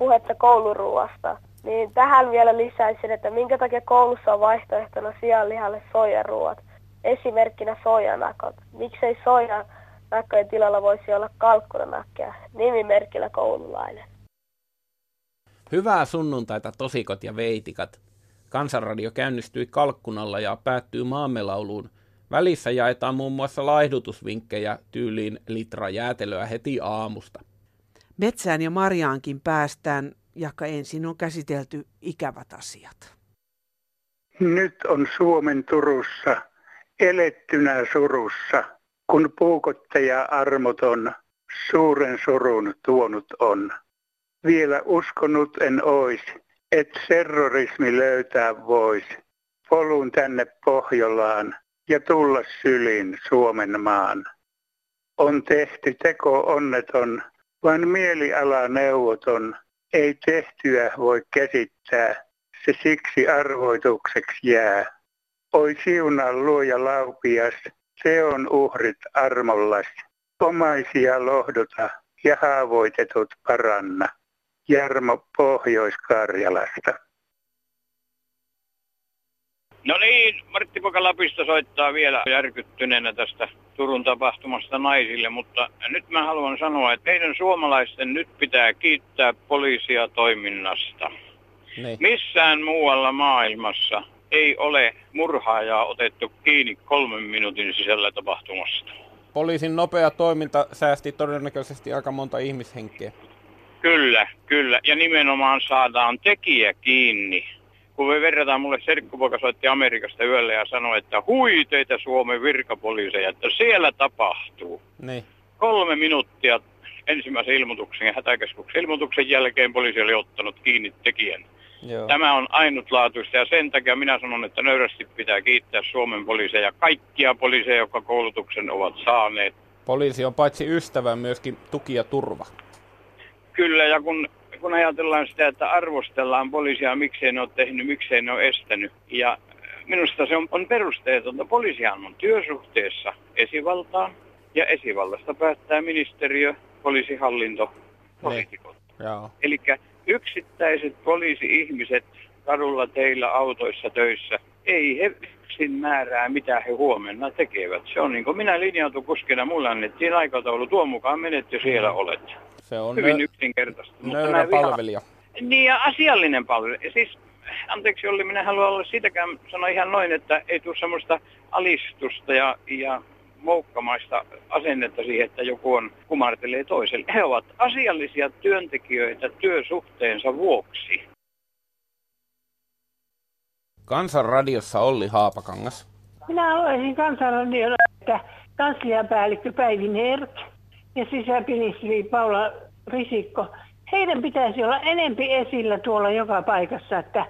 Puhetta kouluruuasta. Niin tähän vielä lisäisin, että minkä takia koulussa on vaihtoehtona sianlihalle soijaruuat. Esimerkkinä soijanakot. Miksei soijanakkojen tilalla voisi olla kalkkunanakkeja? Nimimerkillä koululainen. Hyvää sunnuntaita tosikot ja veitikat. Kansanradio käynnistyi kalkkunalla ja päättyy maamelauluun. Välissä jaetaan muun muassa laihdutusvinkkejä tyyliin litra jäätelöä heti aamusta. Metsään ja Marjaankin päästään, jaka ensin on käsitelty ikävät asiat. Nyt on Suomen Turussa elettynä surussa, kun puukottaja armoton suuren surun tuonut on. Vielä uskonut en ois, et terrorismi löytää vois polun tänne Pohjolaan ja tulla syliin Suomen maan. On tehty teko onneton, vain mieliala neuvoton, ei tehtyä voi käsittää, se siksi arvoitukseksi jää. Oi siunaa luoja laupias, se on uhrit armollas, omaisia lohdota ja haavoitetut paranna. Jarmo Pohjois-Karjalasta. No niin, Martti Pokalapista soittaa vielä järkyttyneenä tästä Turun tapahtumasta naisille, mutta nyt mä haluan sanoa, että meidän suomalaisten nyt pitää kiittää poliisia toiminnasta. Niin. Missään muualla maailmassa ei ole murhaajaa otettu kiinni kolmen minuutin sisällä tapahtumasta. Poliisin nopea toiminta säästi todennäköisesti aika monta ihmishenkeä. Kyllä, kyllä. Ja nimenomaan saadaan tekijä kiinni. Kun me verrataan, mulle serkkupoika soitti Amerikasta yöllä ja sanoi, että hui teitä Suomen virkapoliiseja, että siellä tapahtuu. Niin. Kolme minuuttia ensimmäisen ilmoituksen ja hätäkeskuksen ilmoituksen jälkeen poliisi oli ottanut kiinni tekijän. Joo. Tämä on ainutlaatuista ja sen takia minä sanon, että nöyrästi pitää kiittää Suomen poliiseja, kaikkia poliiseja, jotka koulutuksen ovat saaneet. Poliisi on paitsi ystävä myöskin tuki ja turva. Kyllä, ja kun, kun ajatellaan sitä, että arvostellaan poliisia, miksei ne ole tehnyt, miksei ne ole estänyt. Ja minusta se on, on perusteetonta. Poliisihan on työsuhteessa esivaltaan, ja esivallasta päättää ministeriö, poliisihallinto, niin. poliitikot. Eli yksittäiset poliisi-ihmiset kadulla, teillä, autoissa, töissä, ei he yksin määrää, mitä he huomenna tekevät. Se on niin kuin minä linjautun kuskina, mulle annettiin aikataulu, tuon mukaan menet jo siellä olet. Se on hyvin nö- yksinkertaista. Nöyrä palvelija. Niin ja asiallinen palvelija. Siis, anteeksi Olli, minä haluan olla sitäkään sanoa ihan noin, että ei tule semmoista alistusta ja, ja moukkamaista asennetta siihen, että joku on kumartelee toiselle. He ovat asiallisia työntekijöitä työsuhteensa vuoksi. Kansanradiossa Olli Haapakangas. Minä haluaisin Kansanradiolla, että kansliapäällikkö Päivi Nerk ja sisäministeri Paula Risikko, heidän pitäisi olla enempi esillä tuolla joka paikassa, että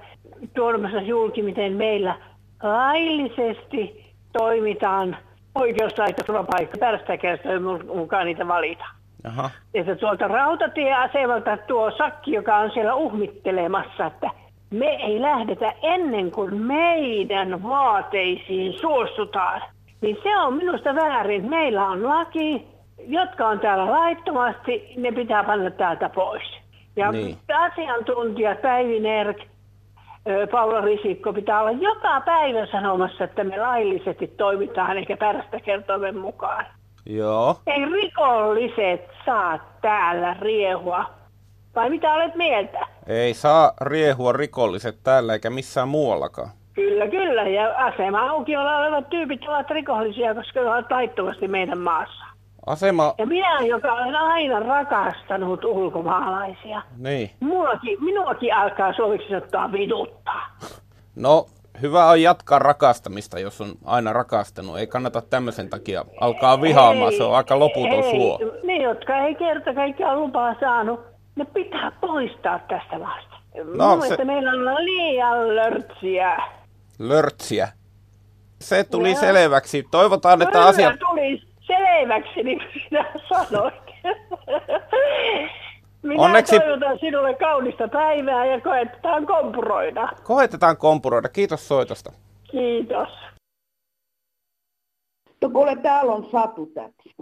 tuomassa julki, miten meillä laillisesti toimitaan oikeuslaitoksella paikka. Tästä kertaa mukaan niitä valita. Aha. Että tuolta rautatieasemalta tuo sakki, joka on siellä uhmittelemassa, että me ei lähdetä ennen kuin meidän vaateisiin suostutaan. Niin se on minusta väärin. Meillä on laki, jotka on täällä laittomasti, ne pitää panna täältä pois. Ja niin. asiantuntijat Päivi Nerk, Paula Risikko pitää olla joka päivä sanomassa, että me laillisesti toimitaan eikä pärstä kertoimen mukaan. Joo. Ei rikolliset saa täällä riehua. Vai mitä olet mieltä? Ei saa riehua rikolliset täällä eikä missään muuallakaan. Kyllä, kyllä. Ja asema aukiolla olevat tyypit ovat rikollisia, koska ne ovat laittomasti meidän maassa. Asema... Ja minä, joka olen aina rakastanut ulkomaalaisia. Niin. Mullakin, minuakin alkaa suomeksi ottaa viduttaa. No, hyvä on jatkaa rakastamista, jos on aina rakastanut. Ei kannata tämmöisen takia alkaa vihaamaan, ei, se on aika loputon ei, suo. Ne, jotka ei kerta kaikkiaan lupaa saanut, ne pitää poistaa tästä maasta. No, se... meillä on liian lörtsiä. Lörtsiä? Se tuli no. selväksi. Toivotaan, että asia... tuli selväksi, niin kuin sinä sanoit. Minä Onneksi... toivotan sinulle kaunista päivää ja koetetaan kompuroida. Koetetaan kompuroida. Kiitos soitosta. Kiitos. No kuule, täällä on Satu täti.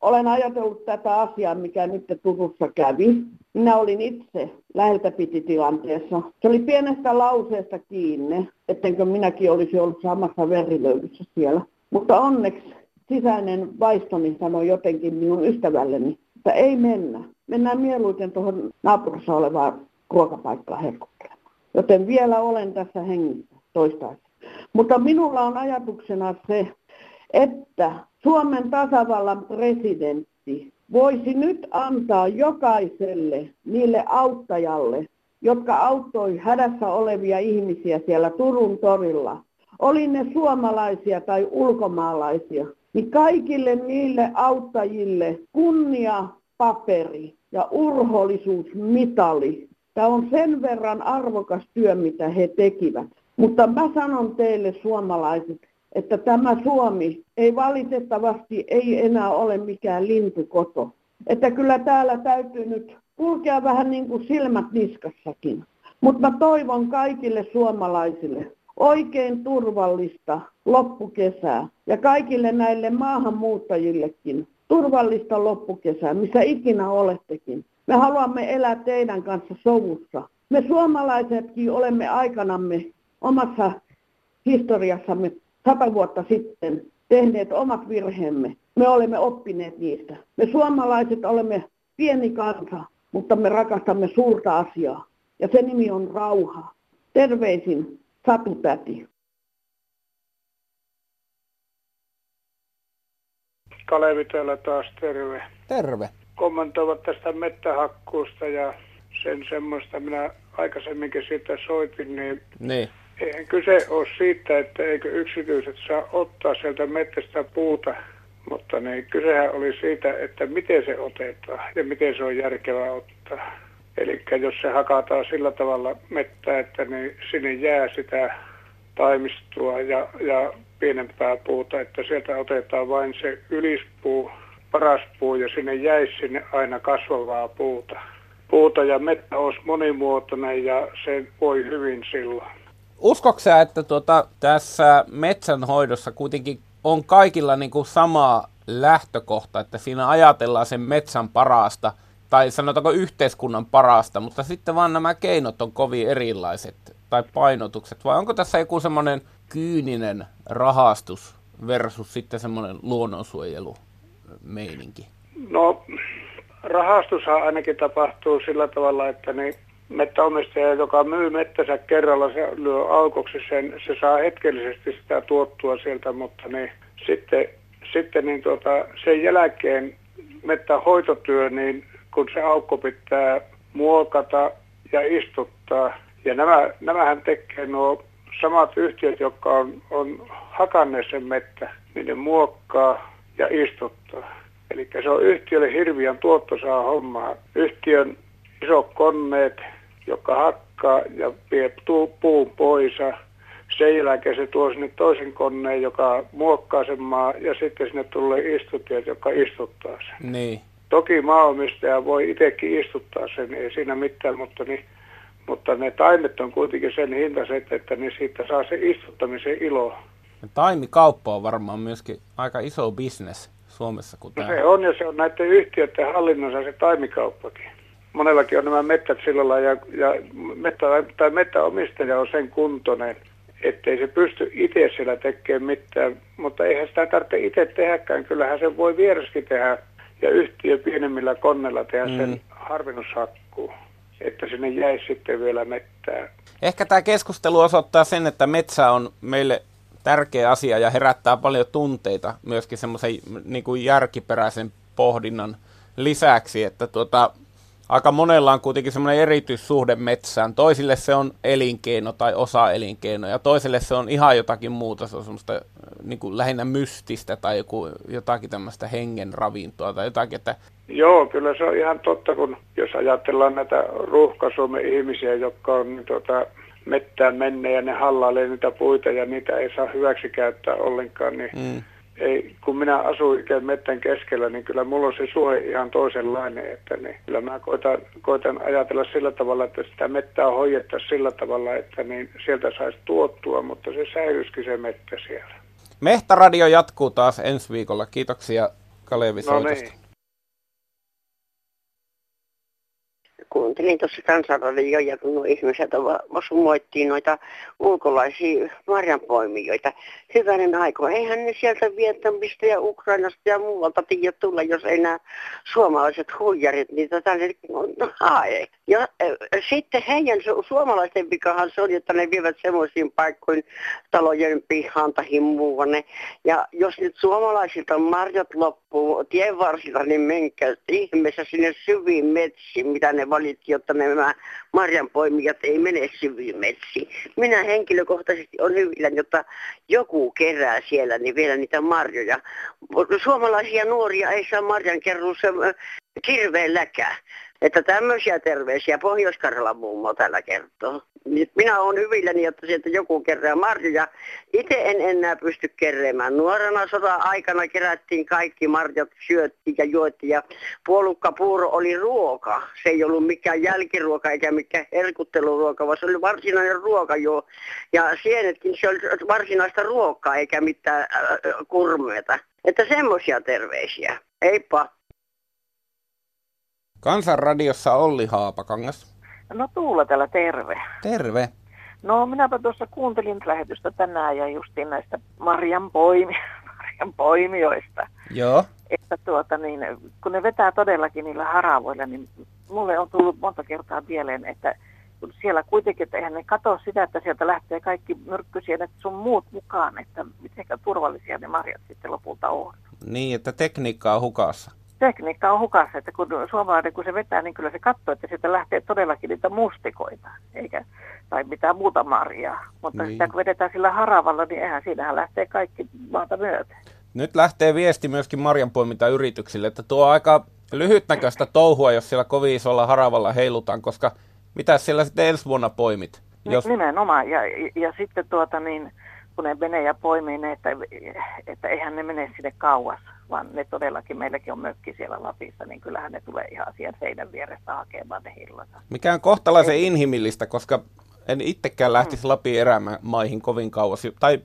olen ajatellut tätä asiaa, mikä nyt Turussa kävi. Minä olin itse läheltä piti tilanteessa. Se oli pienestä lauseesta kiinni, ettenkö minäkin olisi ollut samassa verilöydyssä siellä. Mutta onneksi sisäinen vaistoni sanoi jotenkin minun ystävälleni, että ei mennä. Mennään mieluiten tuohon naapurissa olevaan ruokapaikkaan herkuttelemaan. Joten vielä olen tässä hengissä toistaiseksi. Mutta minulla on ajatuksena se, että Suomen tasavallan presidentti voisi nyt antaa jokaiselle niille auttajalle, jotka auttoi hädässä olevia ihmisiä siellä Turun torilla, oli ne suomalaisia tai ulkomaalaisia, niin kaikille niille auttajille kunnia paperi ja urhollisuusmitali. Tämä on sen verran arvokas työ, mitä he tekivät. Mutta mä sanon teille suomalaiset, että tämä Suomi ei valitettavasti ei enää ole mikään lintukoto. Että kyllä täällä täytyy nyt kulkea vähän niin kuin silmät niskassakin. Mutta mä toivon kaikille suomalaisille oikein turvallista loppukesää ja kaikille näille maahanmuuttajillekin turvallista loppukesää, missä ikinä olettekin. Me haluamme elää teidän kanssa sovussa. Me suomalaisetkin olemme aikanamme omassa historiassamme sata vuotta sitten tehneet omat virheemme. Me olemme oppineet niistä. Me suomalaiset olemme pieni kansa, mutta me rakastamme suurta asiaa. Ja se nimi on rauha. Terveisin Satu Täti. Kalevi täällä taas, terve. Terve. Kommentoivat tästä mettähakkuusta ja sen semmoista, minä aikaisemminkin siitä soitin, niin, niin. eihän kyse ole siitä, että eikö yksityiset saa ottaa sieltä mettästä puuta, mutta niin, kysehän oli siitä, että miten se otetaan ja miten se on järkevää ottaa. Eli jos se hakataan sillä tavalla mettää, että niin sinne jää sitä taimistoa ja, ja pienempää puuta, että sieltä otetaan vain se ylispuu, paras puu ja sinne jäisi sinne aina kasvavaa puuta. Puuta ja mettä olisi monimuotoinen ja se voi hyvin silloin. Uskoksä, että tuota, tässä metsänhoidossa kuitenkin on kaikilla niin kuin sama lähtökohta, että siinä ajatellaan sen metsän parasta – tai sanotaanko yhteiskunnan parasta, mutta sitten vaan nämä keinot on kovin erilaiset, tai painotukset, vai onko tässä joku semmoinen kyyninen rahastus versus sitten semmoinen luonnonsuojelu meininki? No, rahastushan ainakin tapahtuu sillä tavalla, että niin mettäomistaja, joka myy mettänsä kerralla, se lyö aukoksi sen, se saa hetkellisesti sitä tuottua sieltä, mutta niin sitten, sitten niin tuota, sen jälkeen mettähoitotyö, niin kun se aukko pitää muokata ja istuttaa. Ja nämä, nämähän tekee nuo samat yhtiöt, jotka on, on hakanneet sen mettä, niin ne muokkaa ja istuttaa. Eli se on yhtiölle hirviän tuottosaa hommaa. Yhtiön isot koneet, jotka hakkaa ja vie puun pois. Sen jälkeen se tuo sinne toisen koneen, joka muokkaa sen maa, ja sitten sinne tulee istuttajat, jotka istuttaa sen. Niin. Toki maanomistaja voi itsekin istuttaa sen, ei siinä mitään, mutta, niin, mutta ne taimet on kuitenkin sen hintaiset, että niin siitä saa se istuttamisen ilo. Ja taimikauppa on varmaan myöskin aika iso bisnes Suomessa. Kun no se on ja se on näiden yhtiöiden hallinnossa se taimikauppakin. Monellakin on nämä mettät sillä ja, ja mettä, tai mettäomistaja on sen kuntoinen, ettei se pysty itse siellä tekemään mitään, mutta eihän sitä tarvitse itse tehdäkään. Kyllähän se voi viereskin tehdä ja yhtiö pienemmillä konnella tehdä mm. sen harvennushakkuu, että sinne jäisi sitten vielä mettää. Ehkä tämä keskustelu osoittaa sen, että metsä on meille tärkeä asia ja herättää paljon tunteita myöskin semmoisen niin kuin järkiperäisen pohdinnan lisäksi, että tuota, aika monella on kuitenkin semmoinen erityissuhde metsään. Toisille se on elinkeino tai osa elinkeino ja toisille se on ihan jotakin muuta. Se on semmoista niin kuin lähinnä mystistä tai joku, jotakin tämmöistä hengen ravintoa tai jotakin. Että... Joo, kyllä se on ihan totta, kun jos ajatellaan näitä ruuhka-Suomen ihmisiä, jotka on niin, tuota, mettään menne ja ne hallailee niitä puita ja niitä ei saa hyväksi käyttää ollenkaan, niin mm ei, kun minä asuin ikään mettän keskellä, niin kyllä mulla on se suhe ihan toisenlainen. Että niin, kyllä mä koitan, koitan ajatella sillä tavalla, että sitä mettää hoidetta sillä tavalla, että niin sieltä saisi tuottua, mutta se säilyisikin se mettä siellä. Mehtaradio jatkuu taas ensi viikolla. Kiitoksia Kalevi no niin. Kuuntelin tuossa kansanradio ja kun nuo ihmiset sumoittiin noita ulkolaisia marjanpoimijoita. Hyvänen aiko, eihän ne sieltä Vietnamista ja Ukrainasta ja muualta tiedä tulla, jos ei nämä suomalaiset huijarit niitä tänne hae. Ja sitten heidän su- suomalaisten vikahan se oli, että ne vievät semmoisiin paikkoihin talojen pihaan tai muuanne. Ja jos nyt suomalaisilta marjat loppuu tien varsilla, niin menkää ihmeessä sinne syviin metsiin, mitä ne valitti, jotta nämä marjanpoimijat ei mene syviin metsiin. Minä henkilökohtaisesti on hyvillä, jotta joku kerää siellä niin vielä niitä marjoja. Suomalaisia nuoria ei saa marjan kerruussa kirveelläkään. Että tämmöisiä terveisiä Pohjois-Karjalan mummo tällä kertoo. Minä olen hyvilläni, että sieltä joku kerää marjoja. Itse en enää pysty keräämään. Nuorena sota-aikana kerättiin kaikki marjat, syöttiin ja juottiin ja puolukkapuuro oli ruoka. Se ei ollut mikään jälkiruoka eikä mikään herkutteluruoka, vaan se oli varsinainen ruoka jo. Ja sienetkin se oli varsinaista ruokaa eikä mitään äh, kurmeita. Että semmoisia terveisiä. Heippa! Kansanradiossa Olli Haapakangas. No Tuula täällä terve. Terve. No minäpä tuossa kuuntelin lähetystä tänään ja justiin näistä Marjan, poimi, Marjan poimijoista. Joo. Että tuota niin, kun ne vetää todellakin niillä haravoilla, niin mulle on tullut monta kertaa mieleen, että kun siellä kuitenkin, että eihän ne katso sitä, että sieltä lähtee kaikki myrkkysienet sun muut mukaan, että miten turvallisia ne marjat sitten lopulta on. Niin, että tekniikka on hukassa tekniikka on hukassa, että kun suomalainen kun se vetää, niin kyllä se katsoo, että sieltä lähtee todellakin niitä mustikoita, eikä, tai mitään muuta marjaa. Mutta niin. sitä kun vedetään sillä haravalla, niin eihän siinähän lähtee kaikki maata myöten. Nyt lähtee viesti myöskin yrityksille, että tuo on aika lyhytnäköistä touhua, jos siellä kovin isolla haravalla heilutaan, koska mitä siellä sitten ensi vuonna poimit? Jos... Nimenomaan, ja, ja, ja sitten tuota niin, kun ne menee ja poimii ne, että, että eihän ne mene sinne kauas, vaan ne todellakin, meilläkin on mökki siellä Lapissa, niin kyllähän ne tulee ihan siihen seinän vierestä hakemaan ne hillat. Mikä on kohtalaisen Ei. inhimillistä, koska en itsekään lähtisi mm. Lapin erämaihin kovin kauas. Tai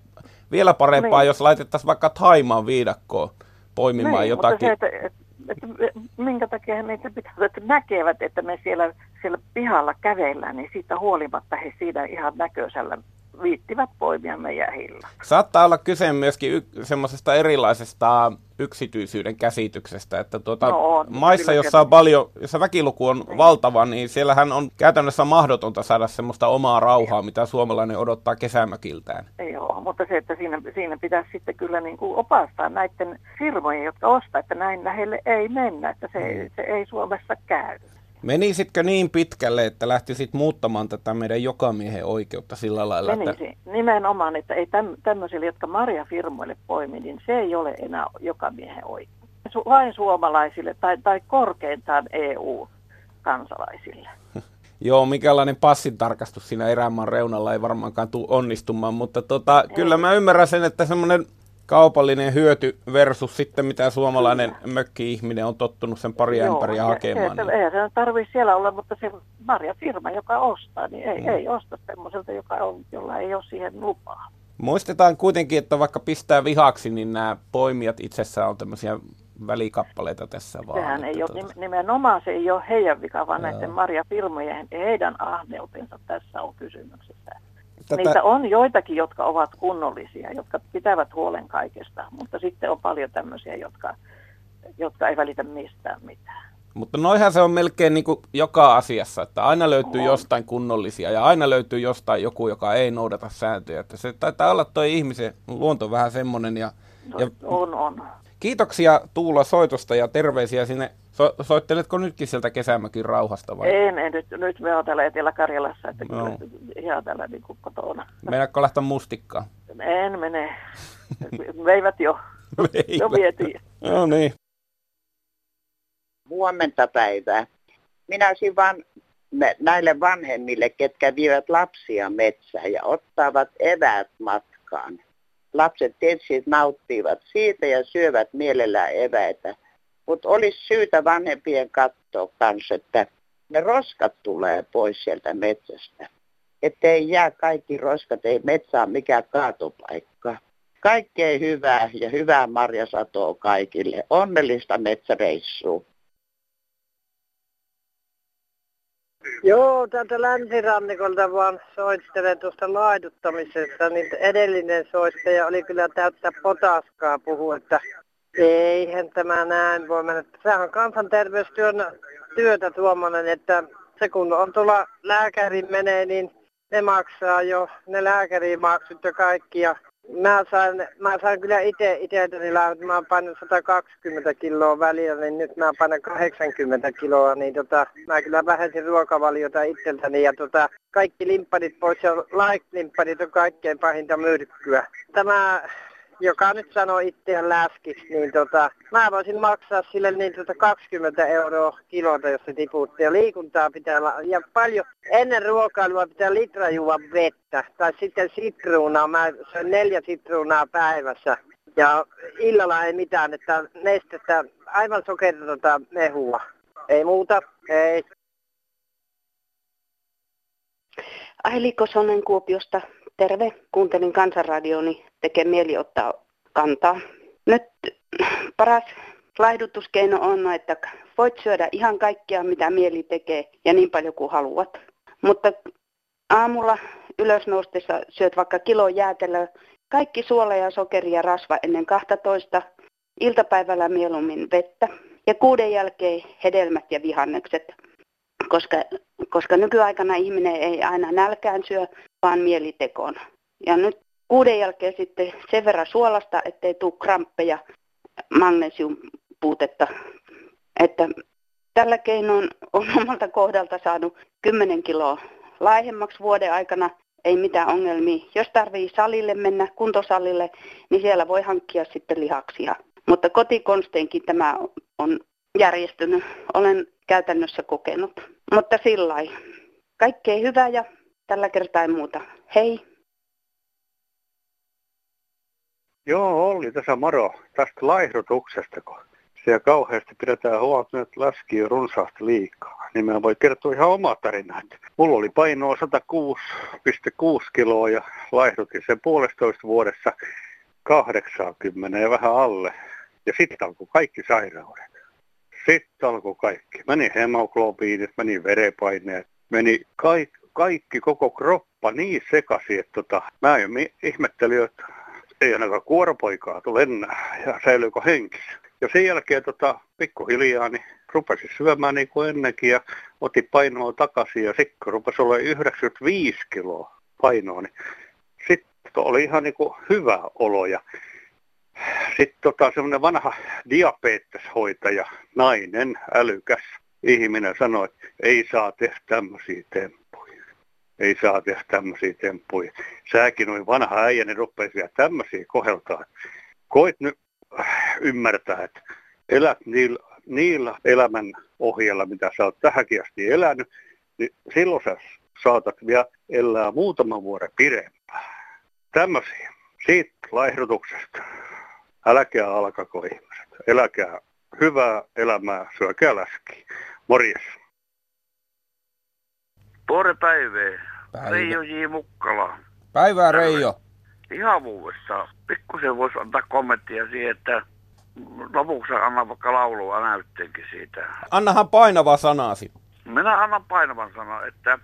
vielä parempaa, niin. jos laitettaisiin vaikka Taimaan viidakkoon poimimaan niin, jotakin. Mutta se, että, että, että, minkä takia niitä pitää, että näkevät, että me siellä, siellä pihalla kävellään, niin siitä huolimatta he siinä ihan näköisellä viittivät poimia meidän hilla. Saattaa olla kyse myöskin y- semmoisesta erilaisesta yksityisyyden käsityksestä, että tuota, no on, maissa, jossa on paljon, jossa väkiluku on niin. valtava, niin siellähän on käytännössä mahdotonta saada semmoista omaa rauhaa, mitä suomalainen odottaa kesämökiltään. Joo, mutta se, että siinä, siinä pitäisi sitten kyllä niin kuin opastaa näiden firmojen, jotka ostaa, että näin lähelle ei mennä, että se, mm. se ei Suomessa käy. Menisitkö niin pitkälle, että lähtisit muuttamaan tätä meidän jokamiehen oikeutta sillä lailla? Menisi. Että... Nimenomaan, että ei täm, tämmöisille, jotka marjafirmoille poimi, niin se ei ole enää jokamiehen oikeus. Su- vain suomalaisille tai, tai korkeintaan EU-kansalaisille. Joo, mikälainen passintarkastus siinä erämaan reunalla ei varmaankaan tule onnistumaan, mutta tota, kyllä mä ymmärrän sen, että semmoinen kaupallinen hyöty versus sitten mitä suomalainen mökki-ihminen on tottunut sen pari Joo, ämpäriä hakemaan. Se, niin. Eihän se tarvitse siellä olla, mutta se firma, joka ostaa, niin ei, mm. ei osta semmoiselta, joka on, jolla ei ole siihen lupaa. Muistetaan kuitenkin, että vaikka pistää vihaksi, niin nämä poimijat itsessään on tämmöisiä välikappaleita tässä vaan. Sehän ei ole, tuota... nimenomaan se ei ole heidän vika, vaan Joo. näiden marjafirmojen ja heidän ahneutensa tässä on kysymyksessä. Tätä... Niitä on joitakin, jotka ovat kunnollisia, jotka pitävät huolen kaikesta, mutta sitten on paljon tämmöisiä, jotka, jotka ei välitä mistään mitään. Mutta noihän se on melkein niin kuin joka asiassa, että aina löytyy on. jostain kunnollisia ja aina löytyy jostain joku, joka ei noudata sääntöjä. Että se taitaa olla tuo ihmisen luonto vähän semmoinen. Ja, no, ja... On, on. Kiitoksia Tuula soitosta ja terveisiä sinne. So, soitteletko nytkin sieltä kesämökin rauhasta vai? En, en nyt, nyt me ollaan täällä Etelä-Karjalassa, että no. kyllä ihan täällä niin kuin kotona. Meinaatko lähteä mustikkaan? En mene. Veivät jo. Veivät. Jo vietiin. No niin. Huomenta päivää. Minä olisin vaan näille vanhemmille, ketkä vievät lapsia metsään ja ottavat eväät matkaan lapset tietysti nauttivat siitä ja syövät mielellään eväitä. Mutta olisi syytä vanhempien katsoa kanssa, että ne roskat tulee pois sieltä metsästä. Että ei jää kaikki roskat, ei metsä ole mikään kaatopaikka. Kaikkea hyvää ja hyvää marjasatoa kaikille. Onnellista metsäreissua. Joo, täältä länsirannikolta vaan soittelen tuosta laiduttamisesta, niin edellinen soittaja oli kyllä täyttä potaskaa puhua, että eihän tämä näin voi mennä. Sehän on kansanterveystyön työtä tuommoinen, että se kun on tuolla lääkärin menee, niin ne maksaa jo ne lääkärimaksut ja kaikki. Ja mä sain, mä sain kyllä itse itseltäni lähdöt, mä oon painanut 120 kiloa välillä, niin nyt mä painan 80 kiloa, niin tota, mä kyllä vähensin ruokavaliota itseltäni ja tota, kaikki limpparit pois ja light-limpparit on kaikkein pahinta myrkkyä. Tämä joka nyt sanoo itseään läskiksi, niin tota, mä voisin maksaa sille niin tota 20 euroa kilolta, jos se tiputti. Ja liikuntaa pitää, ja paljon ennen ruokailua pitää litra juoda vettä. Tai sitten sitruunaa, mä syön neljä sitruunaa päivässä. Ja illalla ei mitään, että nestettä, aivan sokeritonta mehua. Ei muuta, ei. Aili Kosonen Kuopiosta. Terve, kuuntelin kansanradioni, tekee mieli ottaa kantaa. Nyt paras laihdutuskeino on, että voit syödä ihan kaikkia, mitä mieli tekee ja niin paljon kuin haluat. Mutta aamulla ylös noustessa syöt vaikka kilo jäätelöä, kaikki suola ja sokeri ja rasva ennen 12, iltapäivällä mieluummin vettä ja kuuden jälkeen hedelmät ja vihannekset, koska, koska nykyaikana ihminen ei aina nälkään syö, vaan mielitekoon. Ja nyt kuuden jälkeen sitten sen verran suolasta, ettei tule kramppeja, magnesiumpuutetta. Että tällä keinoin on omalta kohdalta saanut 10 kiloa laihemmaksi vuoden aikana, ei mitään ongelmia. Jos tarvii salille mennä, kuntosalille, niin siellä voi hankkia sitten lihaksia. Mutta kotikonsteinkin tämä on järjestynyt. Olen käytännössä kokenut. Mutta sillä Kaikkea hyvää ja tällä kertaa ei muuta. Hei! Joo, oli tässä moro tästä laihdutuksesta, kun siellä kauheasti pidetään huolta, että laskii runsaasti liikaa. Niin mä voi kertoa ihan oma tarina. Mulla oli painoa 106,6 kiloa ja laihdutin sen puolestoista vuodessa 80 ja vähän alle. Ja sitten alkoi kaikki sairaudet. Sitten alkoi kaikki. Meni hemoglobiinit, meni verepaineet, meni kaikki, kaikki koko kroppa niin sekaisin, että tota, mä jo ihmettelin, että ei ainakaan kuoropoikaa tule enää ja säilyykö henkissä. Ja sen jälkeen tota, pikkuhiljaa niin rupesin syömään niin kuin ennenkin ja otin painoa takaisin ja sitten rupesi olla 95 kiloa painoa, niin sitten oli ihan niin kuin hyvä olo ja sitten tota, semmoinen vanha diabeteshoitaja, nainen, älykäs ihminen sanoi, että ei saa tehdä tämmöisiä temppuja ei saa tehdä tämmöisiä temppuja. Säkin noin vanha äijä, niin rupeaa vielä tämmöisiä koheltaa. Koit nyt äh, ymmärtää, että elät niillä, niillä elämän ohjella, mitä sä oot tähänkin asti elänyt, niin silloin sä saatat vielä elää muutaman vuoden pidempään. Tämmöisiä. Siitä laihdutuksesta. Älkää alkako ihmiset. Eläkää hyvää elämää, syökää läskiä. Morjes. Tuore. Päivä. Reijo J. Mukkala. Päivää Reijo. Ihan vuodessa. Pikkusen voisi antaa kommenttia siihen, että lopuksi anna vaikka laulua näytteenkin siitä. Annahan painava sanasi. Minä annan painavan sanan, että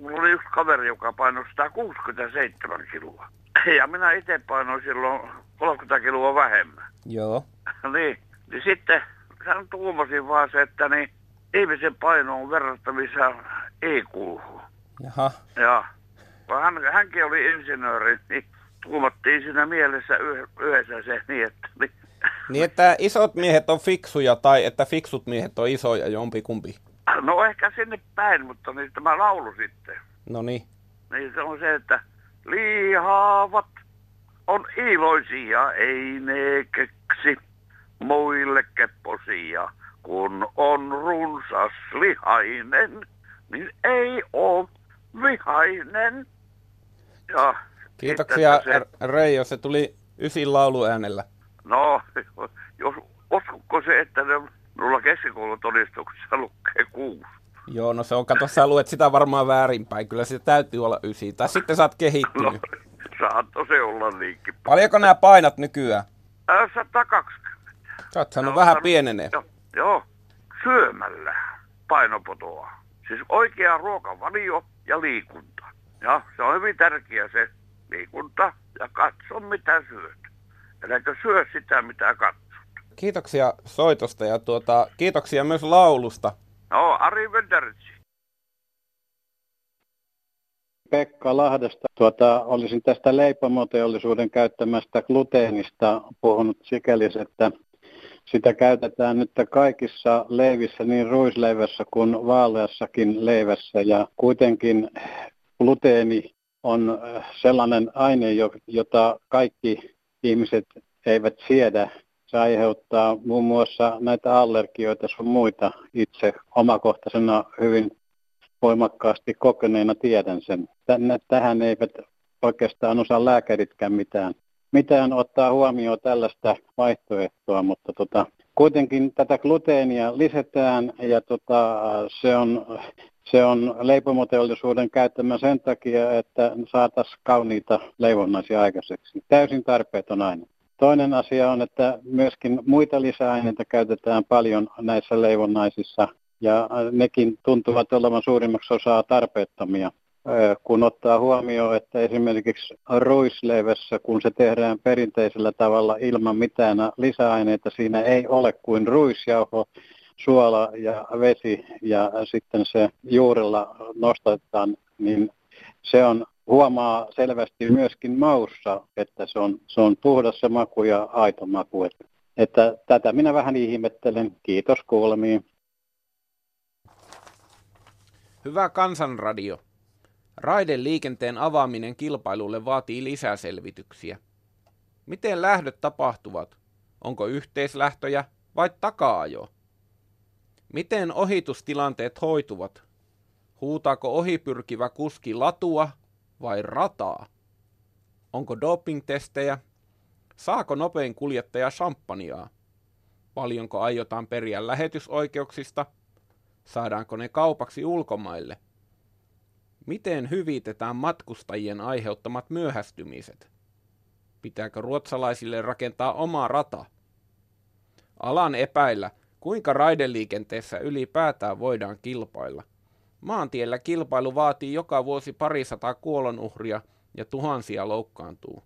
mulla oli yksi kaveri, joka painoi 167 kiloa. Ja minä itse painoin silloin 30 kiloa vähemmän. Joo. niin, niin sitten hän tuumasin vaan se, että niin ihmisen paino on verrattavissa ei kuulu. Jaha. Ja hän, hänkin oli insinööri, niin tuumattiin siinä mielessä yhdessä se niin, että... Niin, niin, että isot miehet on fiksuja tai että fiksut miehet on isoja, jompikumpi. No ehkä sinne päin, mutta niin tämä laulu sitten. No niin. Niin se on se, että lihavat on iloisia, ei ne keksi muille kepposia, kun on runsas lihainen niin ei ole vihainen. Ja Kiitoksia se... Reijo, se tuli ysin lauluäänellä. No, jos uskotko se, että ne minulla keskikoulutodistuksessa lukee kuusi. Joo, no se on, kato sä luet sitä varmaan väärinpäin, kyllä se täytyy olla ysi. Tai sitten sä oot kehittynyt. No, Saattoi se olla niinkin. Paljonko nämä painat nykyään? Ää, 120. Sä oot saanut vähän pienenee. Joo, joo, syömällä painopotoa. Siis oikea ruokavalio ja liikunta. Ja se on hyvin tärkeä se liikunta ja katso mitä syöt. Eläkö syö sitä mitä katsot. Kiitoksia soitosta ja tuota, kiitoksia myös laulusta. No, Ari Venderitsi. Pekka Lahdesta. Tuota, olisin tästä leipomoteollisuuden käyttämästä gluteenista puhunut sikäli, että sitä käytetään nyt kaikissa leivissä, niin ruisleivässä kuin vaaleassakin leivässä. Ja kuitenkin gluteeni on sellainen aine, jota kaikki ihmiset eivät siedä. Se aiheuttaa muun muassa näitä allergioita sun muita. Itse omakohtaisena hyvin voimakkaasti kokeneena tiedän sen. Tähän eivät oikeastaan osaa lääkäritkään mitään, mitään ottaa huomioon tällaista vaihtoehtoa, mutta tota, kuitenkin tätä gluteenia lisätään ja tota, se, on, se on leipomoteollisuuden käyttämä sen takia, että saataisiin kauniita leivonnaisia aikaiseksi. Täysin tarpeeton aine. Toinen asia on, että myöskin muita lisäaineita käytetään paljon näissä leivonnaisissa ja nekin tuntuvat olevan suurimmaksi osaa tarpeettomia. Kun ottaa huomioon, että esimerkiksi ruisleivässä, kun se tehdään perinteisellä tavalla ilman mitään lisäaineita, siinä ei ole kuin ruisjauho, suola ja vesi ja sitten se juurella nostetaan, niin se on huomaa selvästi myöskin maussa, että se on, se on puhdas se maku ja aito maku. Että, että tätä minä vähän ihmettelen. Kiitos kuulemiin. Hyvä kansanradio. Liikenteen avaaminen kilpailulle vaatii lisäselvityksiä. Miten lähdöt tapahtuvat? Onko yhteislähtöjä vai takaajo? Miten ohitustilanteet hoituvat? Huutaako ohipyrkivä kuski latua vai rataa? Onko dopingtestejä? Saako nopein kuljettaja champagnea? Paljonko aiotaan periä lähetysoikeuksista – Saadaanko ne kaupaksi ulkomaille? Miten hyvitetään matkustajien aiheuttamat myöhästymiset? Pitääkö ruotsalaisille rakentaa oma rata? Alan epäillä, kuinka raideliikenteessä ylipäätään voidaan kilpailla. Maantiellä kilpailu vaatii joka vuosi parisataa kuolonuhria ja tuhansia loukkaantuu.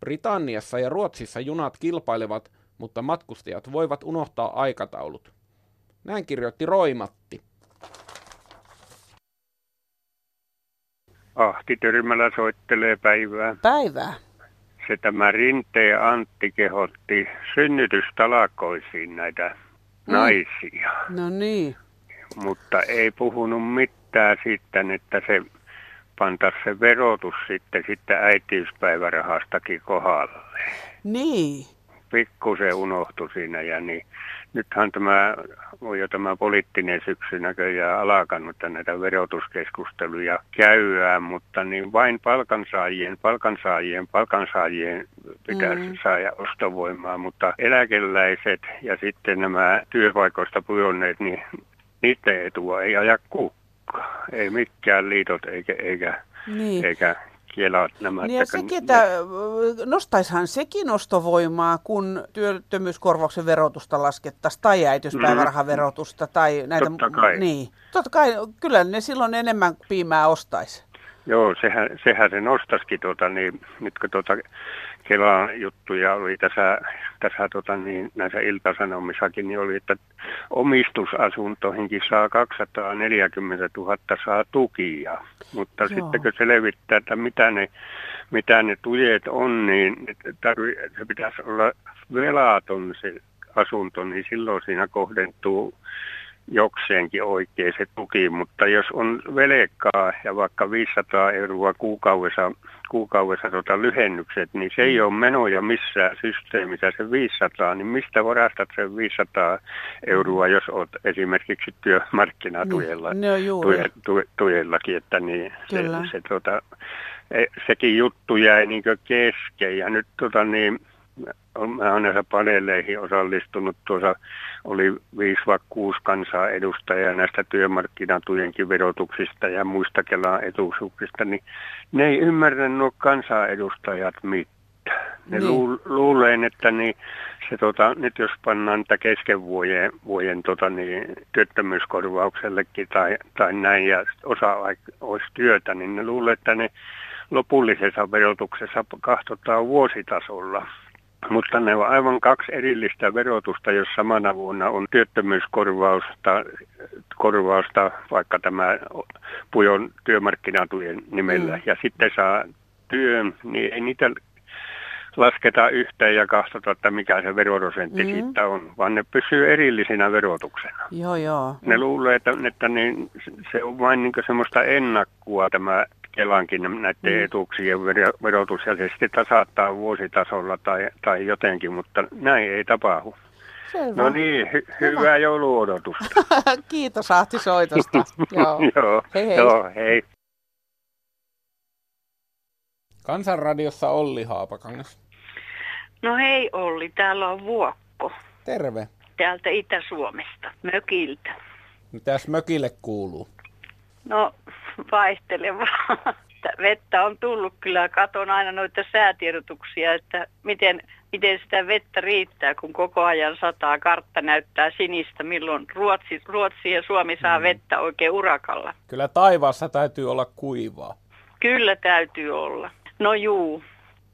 Britanniassa ja Ruotsissa junat kilpailevat, mutta matkustajat voivat unohtaa aikataulut. Näin kirjoitti Roimatti. Ahti Tyrmälä soittelee päivää. Päivää. Se tämä Rinteen Antti kehotti synnytystalakoisiin näitä mm. naisia. No niin. Mutta ei puhunut mitään sitten, että se pantaisi se verotus sitten, sitten äitiyspäivärahastakin kohdalle. Niin. Pikkusen unohtui siinä ja niin nythän tämä on jo tämä poliittinen syksy näköjään alkanut, että näitä verotuskeskusteluja käyään, mutta niin vain palkansaajien, palkansaajien, palkansaajien pitäisi mm. saada ostovoimaa, mutta eläkeläiset ja sitten nämä työpaikoista pudonneet, niin niiden etua ei aja kukka. Ei mikään liitot eikä, eikä, niin. eikä kielaa nämä. Niin ja sekin, että nostaishan sekin ostovoimaa, kun työttömyyskorvauksen verotusta laskettaisiin tai äitiyspäivärahaverotusta mm. tai näitä. Totta kai. Niin. Totta kai, kyllä ne silloin enemmän piimää ostaisi. Joo, sehän, sehän se nostaskin, tuota, niin, nyt kun tuota, Kelan juttuja oli tässä, tässä tota, niin, näissä iltasanomissakin, niin oli, että omistusasuntoihinkin saa 240 000 saa tukia. Mutta Joo. sitten kun selvittää, että mitä ne, mitä ne tujet on, niin tarvi, se pitäisi olla velaton se asunto, niin silloin siinä kohdentuu jokseenkin oikein se tuki, mutta jos on velkaa ja vaikka 500 euroa kuukaudessa, kuukaudessa tota lyhennykset, niin se ei ole menoja missään systeemissä. Se 500, niin mistä varastat sen 500 euroa, jos olet esimerkiksi työmarkkinatujella, no, tuje, tuje, tujellakin, että niin se, se, tota, e, sekin juttu jäi niin kesken. Ja nyt tota niin, mä olen näissä paneeleihin osallistunut. Tuossa oli viisi vai kuusi kansaa edustajaa näistä työmarkkinatujenkin verotuksista ja muista Kelan etuisuuksista, niin ne ei ymmärrä nuo kansanedustajat mitään. Ne niin. luuleen, että niin, se tota, nyt jos pannaan tätä kesken vuoden, vuoden tota, niin, työttömyyskorvauksellekin tai, tai näin ja osa olisi työtä, niin ne luulee, että ne lopullisessa verotuksessa katsotaan vuositasolla. Mutta ne on aivan kaksi erillistä verotusta, jos samana vuonna on työttömyyskorvausta, korvausta, vaikka tämä pujon työmarkkinatujen nimellä, mm. ja sitten saa työn, niin ei niitä lasketa yhteen ja katsotaan, että mikä se veroprosentti mm. siitä on, vaan ne pysyy erillisinä verotuksena. Joo, joo. Ne luulee, että, että niin, se on vain niin semmoista ennakkoa tämä Kelankin näiden mm. etuuksien verotus ja se sitten tasaattaa vuositasolla tai, tai jotenkin, mutta näin ei tapahdu. Selvä. No niin, hy- hyvää jouluodotusta. Kiitos Ahti soitosta. joo. joo. Hei hei. Joo, hei. Kansanradiossa Olli Haapakangas. No hei Olli, täällä on Vuokko. Terve. Täältä Itä-Suomesta, mökiltä. Mitäs mökille kuuluu? No vaihtelevaa. Vettä on tullut kyllä, katon aina noita säätiedotuksia, että miten, miten sitä vettä riittää, kun koko ajan sataa. Kartta näyttää sinistä, milloin Ruotsi, Ruotsi ja Suomi saa mm. vettä oikein urakalla. Kyllä taivaassa täytyy olla kuivaa. Kyllä täytyy olla. No juu,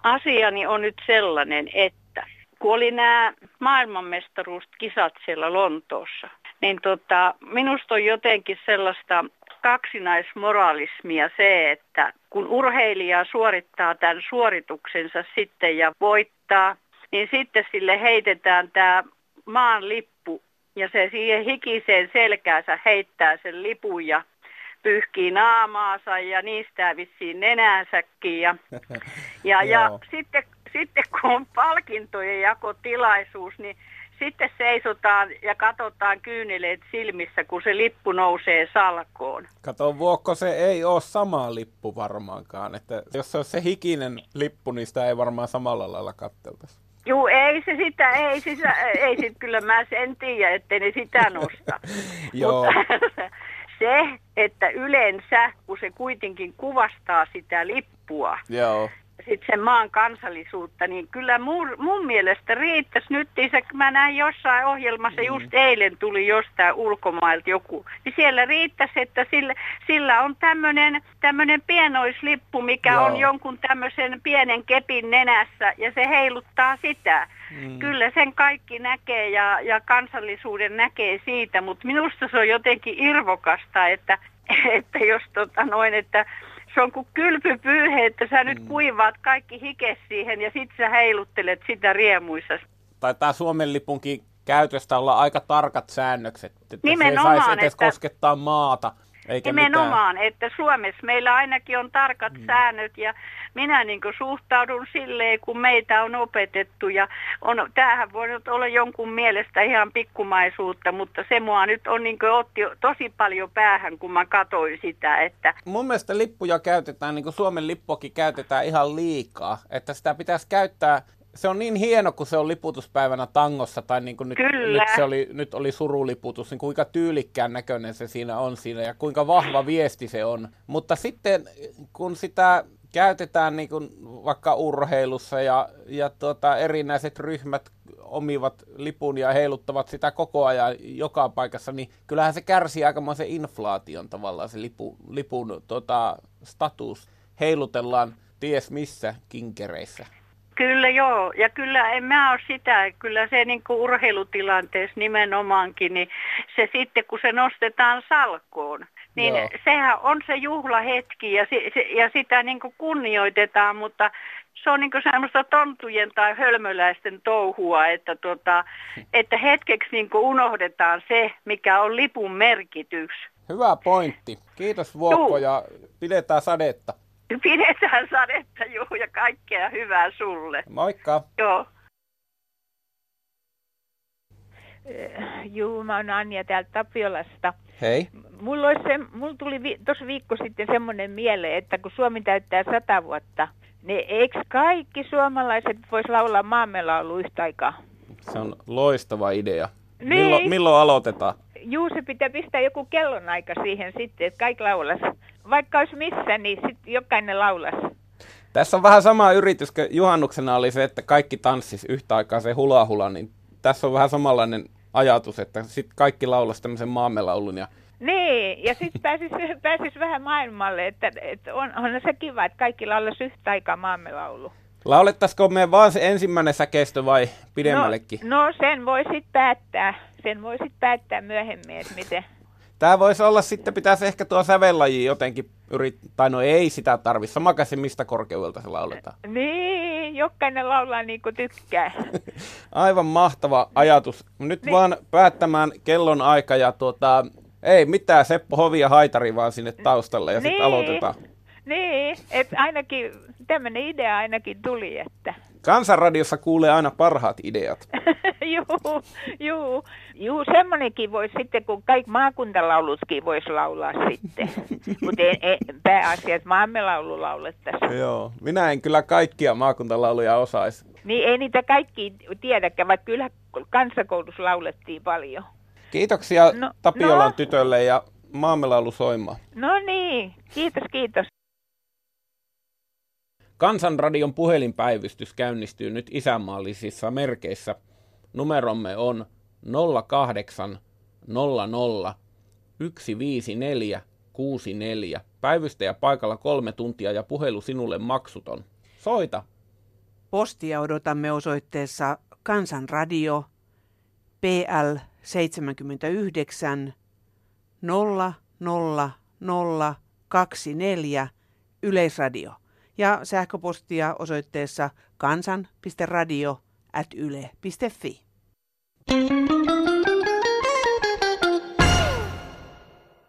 asiani on nyt sellainen, että kun oli nämä maailmanmestaruuskisat siellä Lontoossa, niin tota, minusta on jotenkin sellaista kaksinaismoralismia se, että kun urheilija suorittaa tämän suorituksensa sitten ja voittaa, niin sitten sille heitetään tämä maan lippu ja se siihen hikiseen selkäänsä heittää sen lipun ja pyyhkii naamaansa ja niistä vissiin nenänsäkin. Ja, ja, ja sitten, sitten kun on palkintojen jakotilaisuus, niin sitten seisotaan ja katsotaan kyyneleet silmissä, kun se lippu nousee salkoon. Kato, Vuokko, se ei ole sama lippu varmaankaan. Että jos se on se hikinen lippu, niin sitä ei varmaan samalla lailla katteltaisi. Joo, ei se sitä, ei, sitä, ei sit kyllä mä sen tiedä, ettei ne sitä nosta. Joo. Mutta se, että yleensä, kun se kuitenkin kuvastaa sitä lippua, Joo sitten sen maan kansallisuutta, niin kyllä mun, mun mielestä riittäisi nyt, se, mä näin jossain ohjelmassa, mm. just eilen tuli jostain ulkomailta joku, niin siellä riittäisi, että sillä, sillä on tämmöinen pienoislippu, mikä Joo. on jonkun tämmöisen pienen kepin nenässä, ja se heiluttaa sitä. Mm. Kyllä sen kaikki näkee ja, ja kansallisuuden näkee siitä, mutta minusta se on jotenkin irvokasta, että, että jos tota noin, että se on kuin kylpypyyhe, että sä nyt mm. kuivaat kaikki hike siihen ja sit sä heiluttelet sitä riemuissa. Taitaa Suomen lipunkin käytöstä olla aika tarkat säännökset, että Nimenomaan, se ei saisi edes että... koskettaa maata. Eikä Nimenomaan, mitään. että Suomessa meillä ainakin on tarkat mm. säännöt ja minä niin suhtaudun silleen, kun meitä on opetettu. Ja on, tämähän voi nyt olla jonkun mielestä ihan pikkumaisuutta, mutta se mua nyt on niin otti tosi paljon päähän, kun mä katsoin sitä. Että... Mun mielestä lippuja käytetään, niin kuin Suomen lippuakin käytetään ihan liikaa. Että sitä pitäisi käyttää se on niin hieno, kun se on liputuspäivänä tangossa, tai niin kuin nyt, nyt, se oli, nyt oli suruliputus, niin kuinka tyylikkään näköinen se siinä on siinä, ja kuinka vahva viesti se on. Mutta sitten, kun sitä käytetään niin kuin vaikka urheilussa, ja, ja tuota, erinäiset ryhmät omivat lipun ja heiluttavat sitä koko ajan joka paikassa, niin kyllähän se kärsii aikamoisen inflaation tavallaan se lipu, lipun tota, status. Heilutellaan ties missä kinkereissä. Kyllä joo, ja kyllä en mä ole sitä, kyllä se niin kuin urheilutilanteessa nimenomaankin, niin se sitten kun se nostetaan salkoon, niin joo. sehän on se juhlahetki ja, se, se, ja sitä niin kuin kunnioitetaan, mutta se on niin kuin semmoista tontujen tai hölmöläisten touhua, että, tota, että hetkeksi niin kuin unohdetaan se, mikä on lipun merkitys. Hyvä pointti. Kiitos Vuokko ja pidetään sadetta. Pidetään sadetta, juu, ja kaikkea hyvää sulle. Moikka. Joo. Juu, mä oon Anja täältä Tapiolasta. Hei. Mulla, olisi se, mulla tuli vi, tuossa viikko sitten semmoinen mieleen, että kun Suomi täyttää sata vuotta, Niin eikö kaikki suomalaiset vois laulaa maamme laulu yhtä aikaa? Se on loistava idea. Niin. Milloin, milloin aloitetaan? Juu, se pitää pistää joku kellonaika siihen sitten, että kaikki laulas. Vaikka olisi missä, niin sitten jokainen laulas. Tässä on vähän sama yritys, kun juhannuksena oli se, että kaikki tanssis yhtä aikaa se hula hula, niin tässä on vähän samanlainen ajatus, että sitten kaikki laulas tämmöisen maamelaulun ja niin, ja sitten pääsis, pääsis vähän maailmalle, että, että on, on se kiva, että kaikki laulas yhtä aikaa maamme laulu. Laulettaisiko me vaan se ensimmäinen säkeistö vai pidemmällekin? No, no sen voi sitten päättää. Sen voi sitten päättää myöhemmin, että miten. Tämä voisi olla sitten, pitäisi ehkä tuo sävellaji jotenkin yrittää, tai no ei sitä tarvi, samakaisin mistä korkeudelta se lauletaan. Niin, jokainen laulaa niin kuin tykkää. Aivan mahtava ajatus. Nyt niin. vaan päättämään kellon aika ja tuota, ei mitään Seppo Hovi ja Haitari vaan sinne taustalle ja niin. sitten aloitetaan. Niin, että ainakin tämmöinen idea ainakin tuli, että... Kansanradiossa kuulee aina parhaat ideat. juu, juu, juu, semmoinenkin voisi sitten, kun kaikki maakuntalauluskin voisi laulaa sitten. Mutta pääasiassa maamme laulu laulettaisiin. Joo, minä en kyllä kaikkia maakuntalauluja osaisi. Niin ei niitä kaikki tiedäkään, vaikka kyllä kansakoulussa laulettiin paljon. Kiitoksia no, Tapiolan no. tytölle ja maamelaulu soimaan. No niin, kiitos, kiitos. Kansanradion puhelinpäivystys käynnistyy nyt isänmaallisissa merkeissä. Numeromme on 08 00 154 64. Päivystäjä paikalla kolme tuntia ja puhelu sinulle maksuton. Soita! Postia odotamme osoitteessa Kansanradio PL 79 00024 Yleisradio ja sähköpostia osoitteessa kansan.radio at yle.fi.